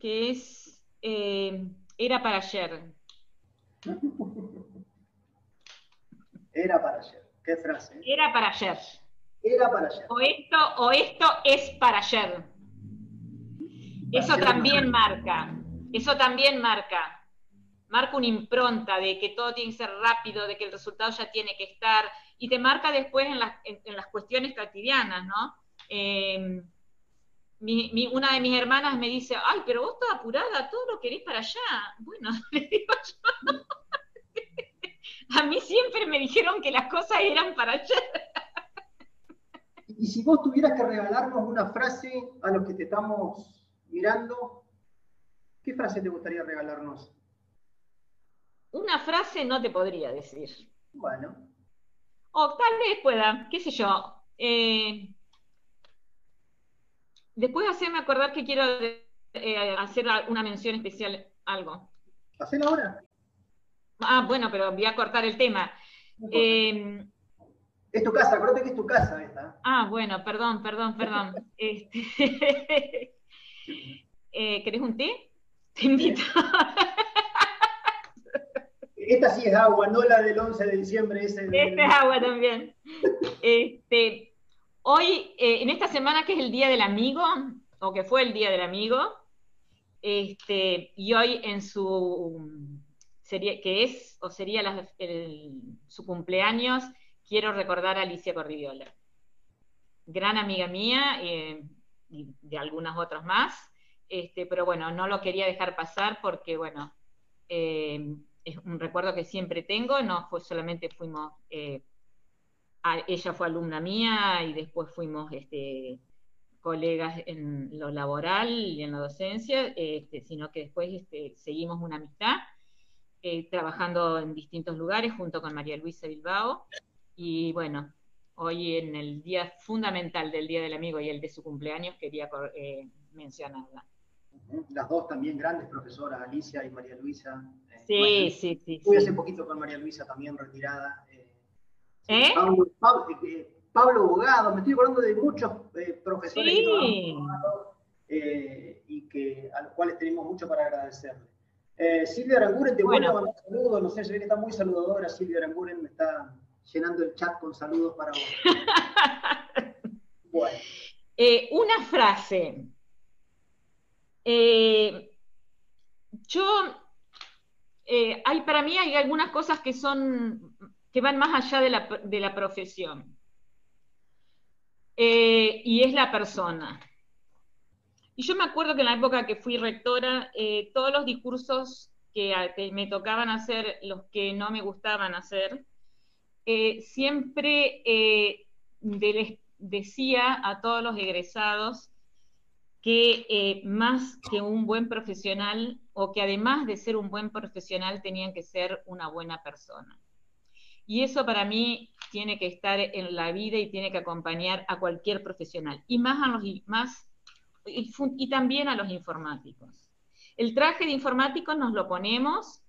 que es eh, era para ayer. Era para ayer. ¿Qué frase? Era para ayer. Era para ayer. O esto, o esto es para ayer. Eso también marca. Eso también marca. Marca una impronta de que todo tiene que ser rápido, de que el resultado ya tiene que estar. Y te marca después en las, en, las cuestiones cotidianas, ¿no? Em, una de mis hermanas me dice, ay, pero vos estás apurada, todo lo querés para allá. Bueno, le digo yo. A mí siempre me dijeron que las cosas eran para ayer. Y si vos tuvieras que regalarnos una frase a los que te estamos mirando, ¿qué frase te gustaría regalarnos? Una frase no te podría decir. Bueno. O tal vez pueda, qué sé yo. Eh, después hacerme acordar que quiero eh, hacer una mención especial, algo. ¿Hacela ahora? Ah, bueno, pero voy a cortar el tema. Em, es tu casa, acuérdate que es tu casa esta. Ah, bueno, perdón, perdón, perdón. Este, eh, ¿Querés un té? Te invito. Esta sí es agua, no la del 11 de diciembre. Esta es agua también. Este, hoy, eh, en esta semana que es el Día del Amigo, o que fue el Día del Amigo, este, y hoy en su que es o sería su cumpleaños, quiero recordar a Alicia Corridiola. Gran amiga mía, y de algunas otras más, este, pero bueno, no lo quería dejar pasar porque, bueno, eh, es un recuerdo que siempre tengo, no fue solamente fuimos, eh, ella fue alumna mía y después fuimos este, colegas en lo laboral y en la docencia, este, sino que después este, seguimos una amistad, eh, trabajando en distintos lugares junto con María Luisa Bilbao, y bueno, hoy en el día fundamental del Día del Amigo y el de su cumpleaños quería eh, mencionarla. Las dos también grandes profesoras, Alicia y María Luisa. Eh, sí, sí, sí. Fui hace poquito con María Luisa también retirada. Eh, ¿Eh? Pablo, Bogado, me estoy acordando de muchos profesores sí. y que, a los cuales tenemos mucho para agradecerle. Silvia Aranguren, te bueno. vuelvo a mandar saludos, no sé, se ve que está muy saludadora Silvia Aranguren, me está llenando el chat con saludos para vos. bueno. una frase eh, yo, eh, hay, para mí hay algunas cosas que son, que van más allá de la, profesión. Eh, y es la persona. Y yo me acuerdo que en la época que fui rectora, todos los discursos que, me tocaban hacer, los que no me gustaban hacer, siempre les decía a todos los egresados que eh, más que un buen profesional o que además de ser un buen profesional tenían que ser una buena persona. Y eso para mí tiene que estar en la vida y tiene que acompañar a cualquier profesional, y más a los más y, también a los informáticos. El traje de informático nos lo ponemos,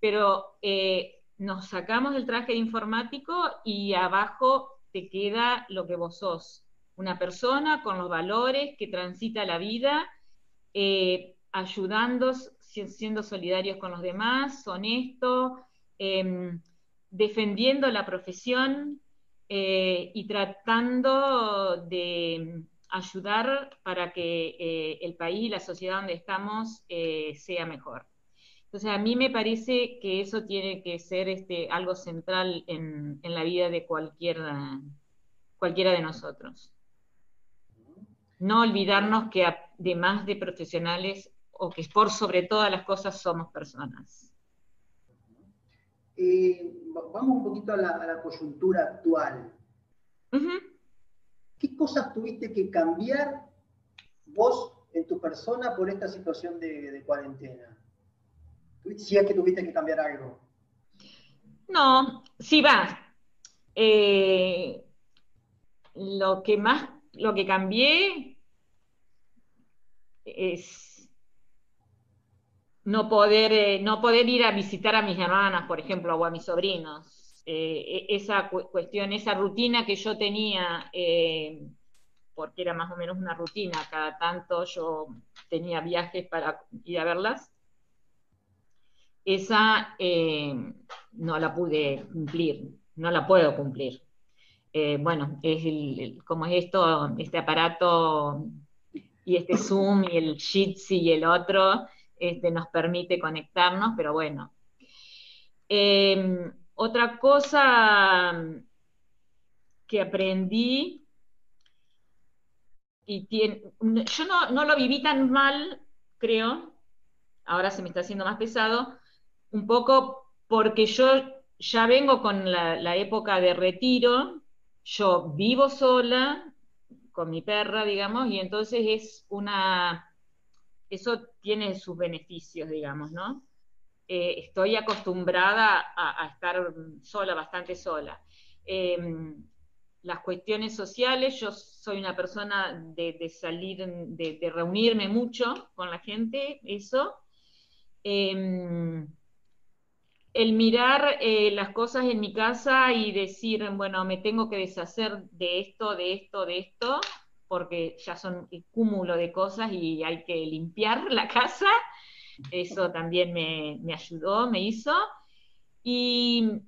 pero eh, nos sacamos el traje de informático y abajo te queda lo que vos sos, una persona con los valores que transita la vida, eh, ayudando, siendo solidarios con los demás, honesto, em, defendiendo la profesión eh, y tratando de ayudar para que eh, el país y la sociedad donde estamos sea mejor. Entonces, a mí me parece que eso tiene que ser este, algo central en, en la vida de cualquiera, cualquiera de nosotros no olvidarnos que además de profesionales, o que por sobre todas las cosas somos personas. Eh, vamos un poquito a la, coyuntura actual. ¿Qué cosas tuviste que cambiar vos en tu persona por esta situación de, cuarentena? Si es que tuviste que cambiar algo. No, sí va. Eh, lo que más, lo que cambié es no poder, eh, no poder ir a visitar a mis hermanas, por ejemplo, o a mis sobrinos. Eh, e, esa cuestión, esa rutina que yo tenía, eh, porque era más o menos una rutina, cada tanto yo tenía viajes para ir a verlas, esa no la pude cumplir, no la puedo cumplir. bueno, es como es esto, este aparato y este Zoom y el Jitsi y el otro este, nos permite conectarnos, pero bueno. Em, otra cosa que aprendí, y tiene, yo no, lo viví tan mal, creo, ahora se me está haciendo más pesado, un poco porque yo ya vengo con la época de retiro, yo vivo sola, con mi perra, digamos, y entonces es una, eso tiene sus beneficios, digamos, ¿no? Eh, estoy acostumbrada a, estar sola, bastante sola. Em, las cuestiones sociales, yo soy una persona de, salir, de, reunirme mucho con la gente, eso. Em, el mirar eh, las cosas en mi casa y decir, bueno, me tengo que deshacer de esto, de esto, de esto, porque ya son cúmulo de cosas y hay que limpiar la casa, eso también me, ayudó, me hizo. Y,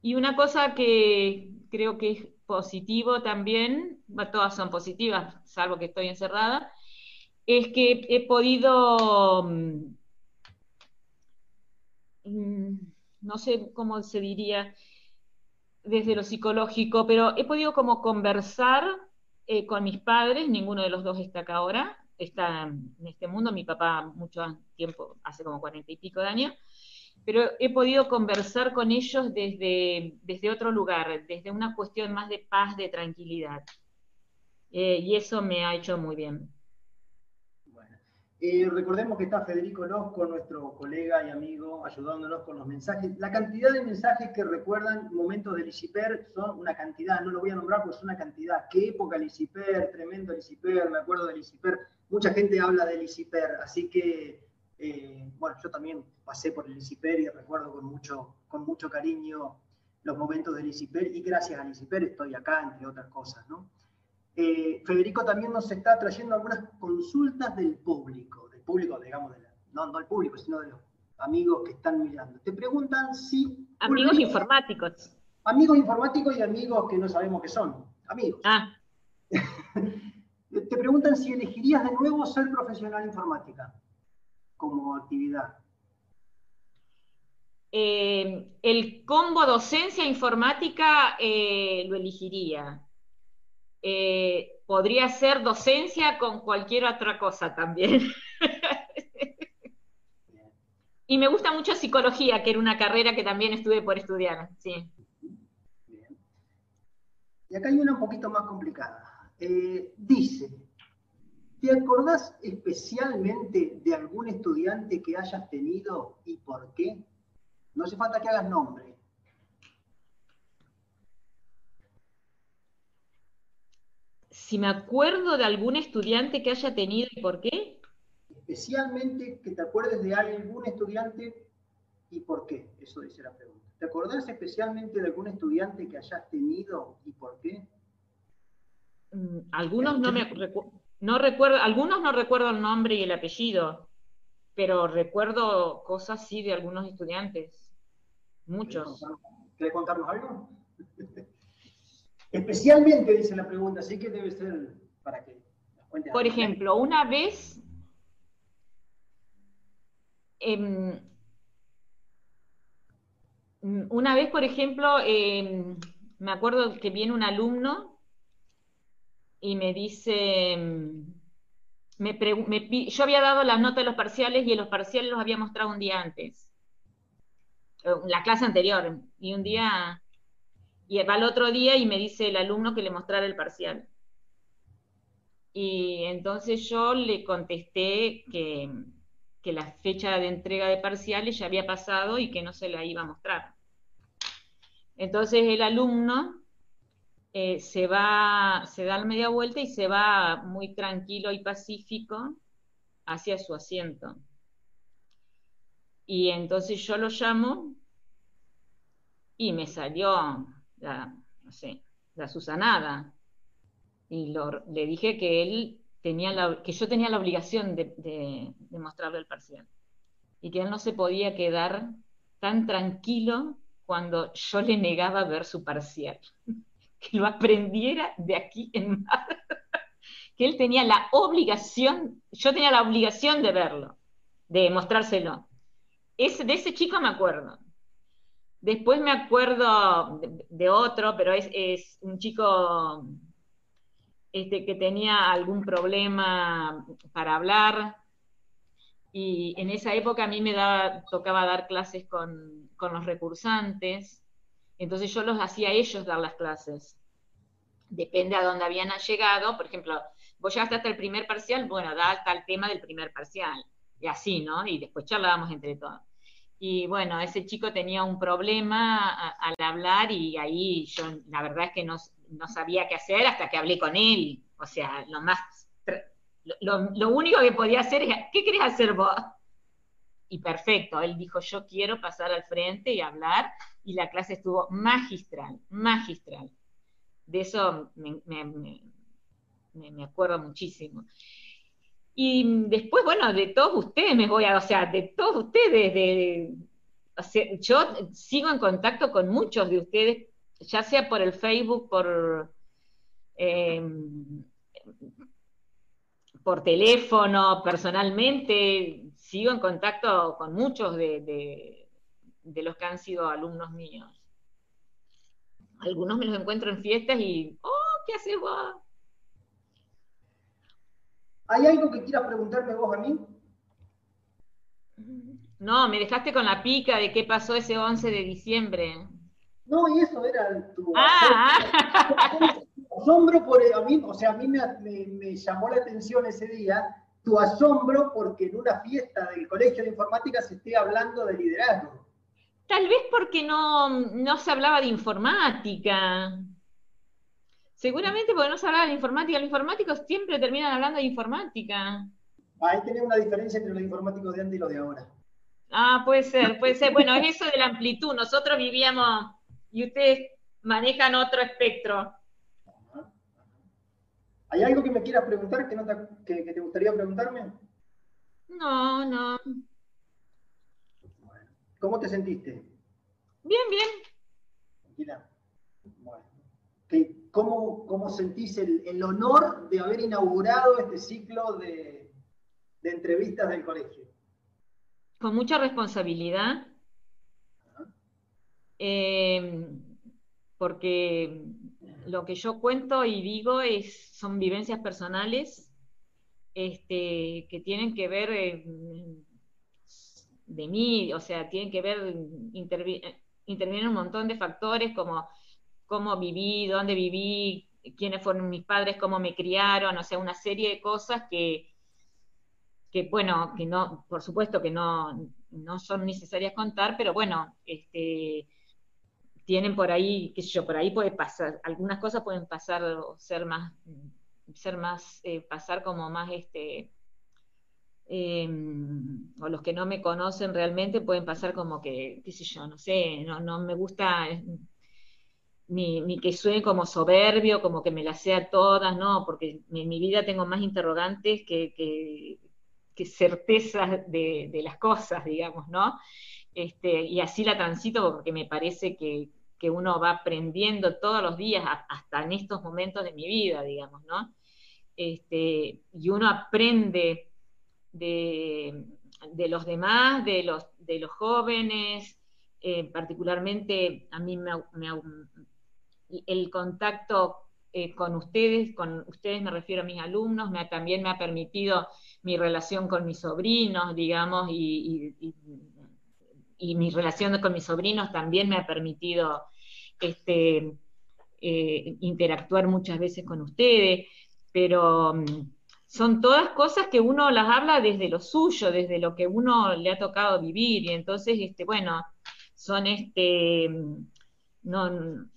y, una cosa que creo que es positivo también, todas son positivas, salvo que estoy encerrada, es que he podido Mm, no sé cómo se diría desde lo psicológico, pero he podido como conversar eh, con mis padres, ninguno de los dos está acá ahora, está en este mundo, mi papá mucho tiempo, hace como cuarenta y pico de años, pero he podido conversar con ellos desde, desde otro lugar, desde una cuestión más de paz, de tranquilidad. Eh, y eso me ha hecho muy bien. Eh, recordemos que está Federico Losco, nuestro colega y amigo, ayudándonos con los mensajes. La cantidad de mensajes que recuerdan momentos del ICIPER son una cantidad, no lo voy a nombrar porque es una cantidad. ¿Qué época el ICIPER? Tremendo el ICIPER, me acuerdo del ICIPER. Mucha gente habla del ICIPER, así que, eh, bueno, yo también pasé por el ICIPER y recuerdo con mucho, con mucho cariño los momentos del ICIPER y gracias al ICIPER estoy acá, entre otras cosas, ¿no? Eh, Federico también nos está trayendo algunas consultas del público, del público, digamos, no, no del público, sino de los amigos que están mirando. Te preguntan si... Amigos informáticos. Amigos informáticos y amigos que no sabemos qué son. Amigos. Ah. Te preguntan si elegirías de nuevo ser profesional informática como actividad. Eh, el combo docencia informática eh, lo elegiría. Eh, podría ser docencia con cualquier otra cosa también. y me gusta mucho psicología, que era una carrera que también estuve por estudiar, sí. Y acá hay una un poquito más complicada. Eh, dice, ¿te acordás especialmente de algún estudiante que hayas tenido y por qué? No hace falta que hagas nombre, si me acuerdo de algún estudiante que haya tenido y por qué. Especialmente que te acuerdes de algún estudiante y por qué, eso dice la pregunta. ¿Te acordás especialmente de algún estudiante que hayas tenido y por qué? Mm, algunos no me no recuerdo, algunos no recuerdo el nombre y el apellido, pero recuerdo cosas sí de algunos estudiantes. Muchos. ¿Quieres contarnos algo? Especialmente, dice la pregunta, así que debe ser para que Por ejemplo, una vez, em, una vez, por ejemplo, em, me acuerdo que viene un alumno y me dice, em, me, yo había dado las notas de los parciales y en los parciales los había mostrado un día antes, la clase anterior, y un día y va el otro día y me dice el alumno que le mostrara el parcial. Y entonces yo le contesté que, la fecha de entrega de parciales ya había pasado y que no se la iba a mostrar. Entonces el alumno eh, se va, se da la media vuelta y se va muy tranquilo y pacífico hacia su asiento. Y entonces yo lo llamo y me salió la, no sé, la Susanada. Y le dije que él tenía la, que yo tenía la obligación de, mostrarle el parcial. Y que él no se podía quedar tan tranquilo cuando yo le negaba ver su parcial. que lo aprendiera de aquí en más. que él tenía la obligación, yo tenía la obligación de verlo, de mostrárselo. Ese, de ese chico me acuerdo. Después me acuerdo de, otro, pero es, un chico este, que tenía algún problema para hablar. Y en esa época a mí me tocaba dar clases con, los recursantes. Entonces yo los hacía a ellos dar las clases. Depende a dónde habían llegado. Por ejemplo, vos llegaste hasta el primer parcial, bueno, da hasta el tema del primer parcial. Y así, ¿no? Y después charlábamos entre todos. Y bueno, ese chico tenía un problema al hablar y ahí yo la verdad es que no, sabía qué hacer hasta que hablé con él. O sea, lo más, lo, único que podía hacer es, ¿qué querés hacer vos? Y perfecto, él dijo, yo quiero pasar al frente y hablar, y la clase estuvo magistral, magistral. De eso me, me acuerdo muchísimo. Y después, bueno, de todos ustedes me voy a, o sea, de todos ustedes, de, yo sigo en contacto con muchos de ustedes, ya sea por el Facebook, por, em, por teléfono, personalmente, sigo en contacto con muchos de, de los que han sido alumnos míos. Algunos me los encuentro en fiestas y, oh, ¿qué haces vos? ¿Hay algo que quieras preguntarme vos a mí? No, me dejaste con la pica de qué pasó ese 11 de diciembre. No, y eso era tu ah. asombro por a mí, o sea, a mí me, me, llamó la atención ese día tu asombro porque en una fiesta del Colegio de Informática se esté hablando de liderazgo. Tal vez porque no, no se hablaba de informática. Seguramente porque no se hablaba de informática. Los informáticos siempre terminan hablando de informática. Ahí tenemos una diferencia entre los informáticos de antes y los de ahora. Ah, puede ser, puede ser. Bueno, es eso de la amplitud. Nosotros vivíamos y ustedes manejan otro espectro. ¿Hay algo que me quieras preguntar que, te, te gustaría preguntarme? No, no. ¿Cómo te sentiste? Bien, bien. Tranquila. Bueno. ¿Cómo, sentís el, honor de haber inaugurado este ciclo de, entrevistas del colegio? Con mucha responsabilidad. Eh, porque lo que yo cuento y digo es, son vivencias personales este, que tienen que ver eh, de mí, o sea, tienen que ver, intervienen un montón de factores como cómo viví, dónde viví, quiénes fueron mis padres, cómo me criaron, o sea, una serie de cosas que, que bueno, que no, por supuesto que no, no son necesarias contar, pero bueno, este, tienen por ahí, qué sé yo, por ahí puede pasar, algunas cosas pueden pasar o ser más, ser más, eh, pasar como más, este, em, o los que no me conocen realmente pueden pasar como que, qué sé yo, no sé, no, no me gusta ni, que suene como soberbio, como que me las sea todas, no, porque en mi vida tengo más interrogantes que, certezas de, las cosas, digamos, ¿no? Este, y así la transito porque me parece que, uno va aprendiendo todos los días, hasta en estos momentos de mi vida, digamos, ¿no? Este, y uno aprende de, los demás, de los, de los jóvenes, eh, particularmente a mí me, me, el contacto eh, con ustedes, con ustedes me refiero a mis alumnos, me también me ha permitido mi relación con mis sobrinos, digamos, y, mi relación con mis sobrinos también me ha permitido este, eh, interactuar muchas veces con ustedes, pero mm, son todas cosas que uno las habla desde lo suyo, desde lo que uno le ha tocado vivir, y entonces, este, bueno, son este, mm, no,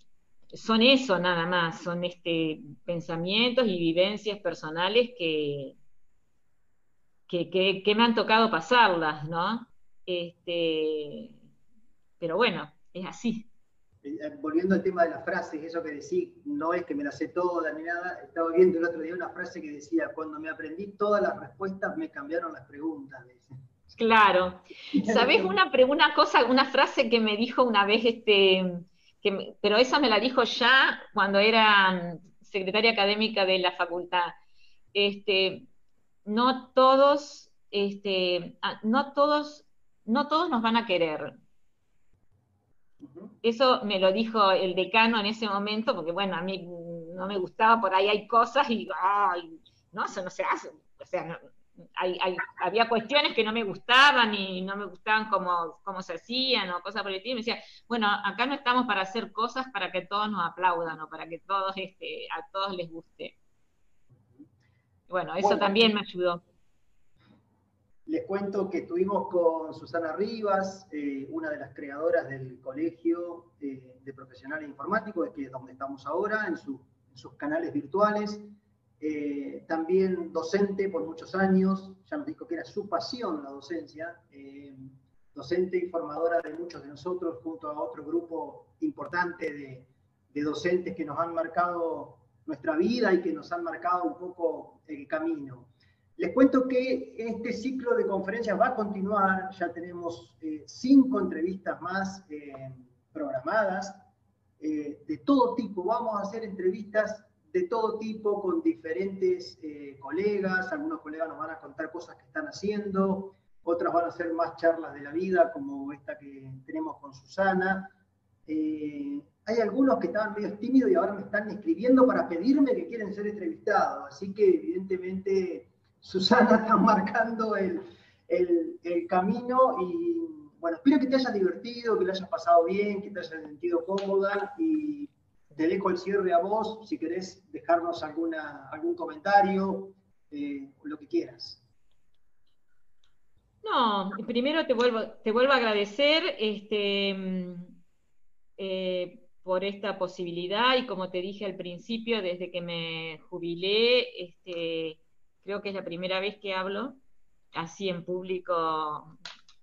son eso nada más, son este, pensamientos y vivencias personales que, que, me han tocado pasarlas, ¿no? Este, pero bueno, es así. Eh, eh, volviendo al tema de las frases, eso que decís, no es que me la sé toda ni nada, estaba viendo el otro día una frase que decía, cuando me aprendí todas las respuestas, me cambiaron las preguntas. Claro. ¿Sabés una, una cosa, una frase que me dijo una vez este, pero esa me la dijo ya cuando era mm, secretaria académica de la facultad. Este, no todos, este, ah, no todos, no todos nos van a querer. Eso me lo dijo el decano en ese momento, porque bueno, a mí no me gustaba, por ahí hay cosas y, ay, no, eso no se hace. O sea, no, había cuestiones que no me gustaban y no me gustaban cómo, se hacían o cosas por el estilo. Me decía, bueno, acá no estamos para hacer cosas para que todos nos aplaudan o para que todos este, a todos les guste. Bueno, eso también me ayudó. Les cuento que estuvimos con Susana Rivas, eh, una de las creadoras del Colegio eh, de Profesionales Informáticos, que es donde estamos ahora, en sus canales virtuales. Eh, también docente por muchos años, ya nos dijo que era su pasión la docencia, eh, docente y formadora de muchos de nosotros, junto a otro grupo importante de, docentes que nos han marcado nuestra vida y que nos han marcado un poco el camino. Les cuento que este ciclo de conferencias va a continuar, ya tenemos eh, cinco entrevistas más programadas, de todo tipo, vamos a hacer entrevistas de todo tipo, con diferentes eh, colegas. Algunos colegas nos van a contar cosas que están haciendo, otras van a hacer más charlas de la vida, como esta que tenemos con Susana. Eh, hay algunos que estaban medio tímidos y ahora me están escribiendo para pedirme que quieren ser entrevistados, así que evidentemente Susana están marcando el, camino y bueno, espero que te hayas divertido, que lo hayas pasado bien, que te hayas sentido cómoda te dejo el cierre a vos si querés dejarnos alguna, algún comentario, eh, lo que quieras. No, primero te vuelvo, te vuelvo a agradecer este, mm, eh, por esta posibilidad y como te dije al principio, desde que me jubilé, este, creo que es la primera vez que hablo así en público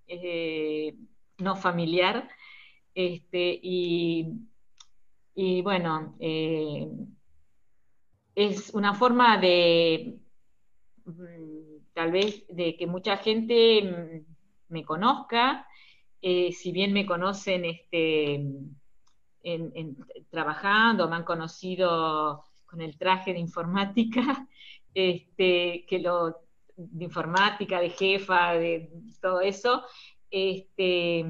eh, no familiar. Este, y, bueno, eh, es una forma de mm, tal vez de que mucha gente mm, me conozca, eh, si bien me conocen este, trabajando, me han conocido con el traje de informática, este, que lo, de informática, de jefa, de todo eso, este,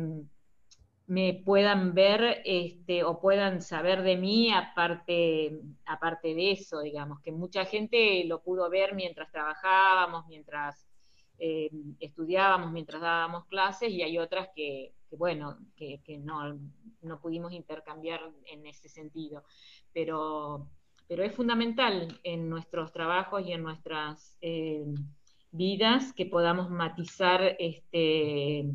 me puedan ver este, o puedan saber de mí aparte, aparte de eso, digamos, que mucha gente lo pudo ver mientras trabajábamos, mientras eh, estudiábamos, mientras dábamos clases, y hay otras que, bueno, que, no, no, pudimos intercambiar en ese sentido. Pero pero es fundamental en nuestros trabajos y en nuestras eh, vidas que podamos matizar este,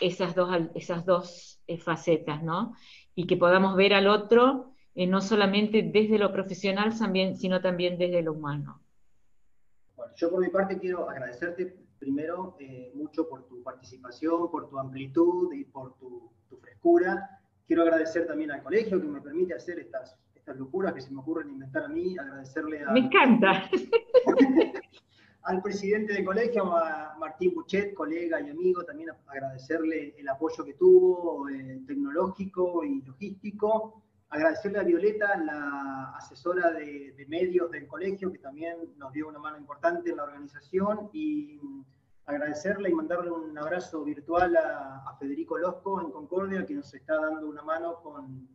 esas dos, esas dos eh, facetas, ¿no? Y que podamos ver al otro eh, no solamente desde lo profesional, también, sino también desde lo humano. Bueno, yo por mi parte quiero agradecerte primero mucho por tu participación, por tu amplitud y por tu, tu frescura. Quiero agradecer también al colegio que me permite hacer estas locuras que se me ocurren inventar a mí, agradecerle a... Me encanta. al presidente del colegio, a Martín Buchet, colega y amigo, también agradecerle el apoyo que tuvo, eh, tecnológico y logístico. Agradecerle a Violeta, la asesora de, medios del colegio, que también nos dio una mano importante en la organización. Y agradecerle y mandarle un abrazo virtual a, a Federico Losco en Concordia, que nos está dando una mano con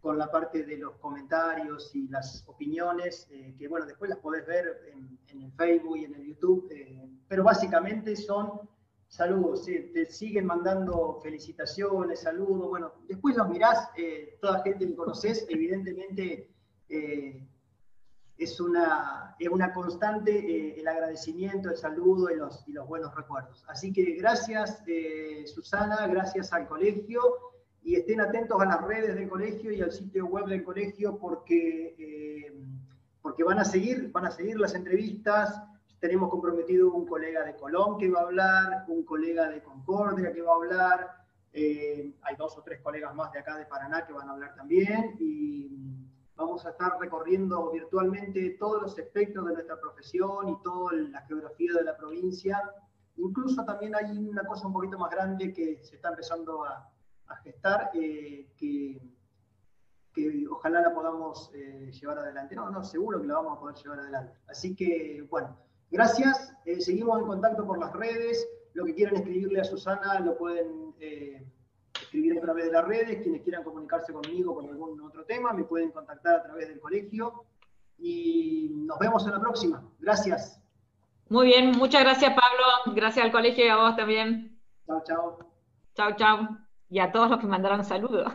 con la parte de los comentarios y las opiniones, eh, que bueno, después las podés ver en, el Facebook y en el YouTube, eh, pero básicamente son saludos, te siguen mandando felicitaciones, saludos, bueno, después los mirás, eh, toda gente que conoces, evidentemente es, una, es una constante el agradecimiento, el saludo y los, y los buenos recuerdos. Así que gracias Susana, gracias al colegio y estén atentos a las redes del colegio y al sitio web del colegio porque, eh, porque van, a seguir, van a seguir las entrevistas. Tenemos comprometido un colega de Colón que va a hablar, un colega de Concordia que va a hablar, eh, hay dos o tres colegas más de acá de Paraná que van a hablar también y vamos a estar recorriendo virtualmente todos los aspectos de nuestra profesión y toda la geografía de la provincia. Incluso también hay una cosa un poquito más grande que se está empezando a, a gestar, eh, que, ojalá la podamos eh, llevar adelante. No, no, seguro que la vamos a poder llevar adelante. Así que, bueno, gracias. Eh, seguimos en contacto por las redes. Lo que quieran escribirle a Susana lo pueden escribir a través de las redes. Quienes quieran comunicarse conmigo con algún otro tema, me pueden contactar a través del colegio. Y nos vemos en la próxima. Gracias. Muy bien, muchas gracias Pablo. Gracias al colegio y a vos también. Chao, chao. Chao, chao y a todos los que mandaron saludos.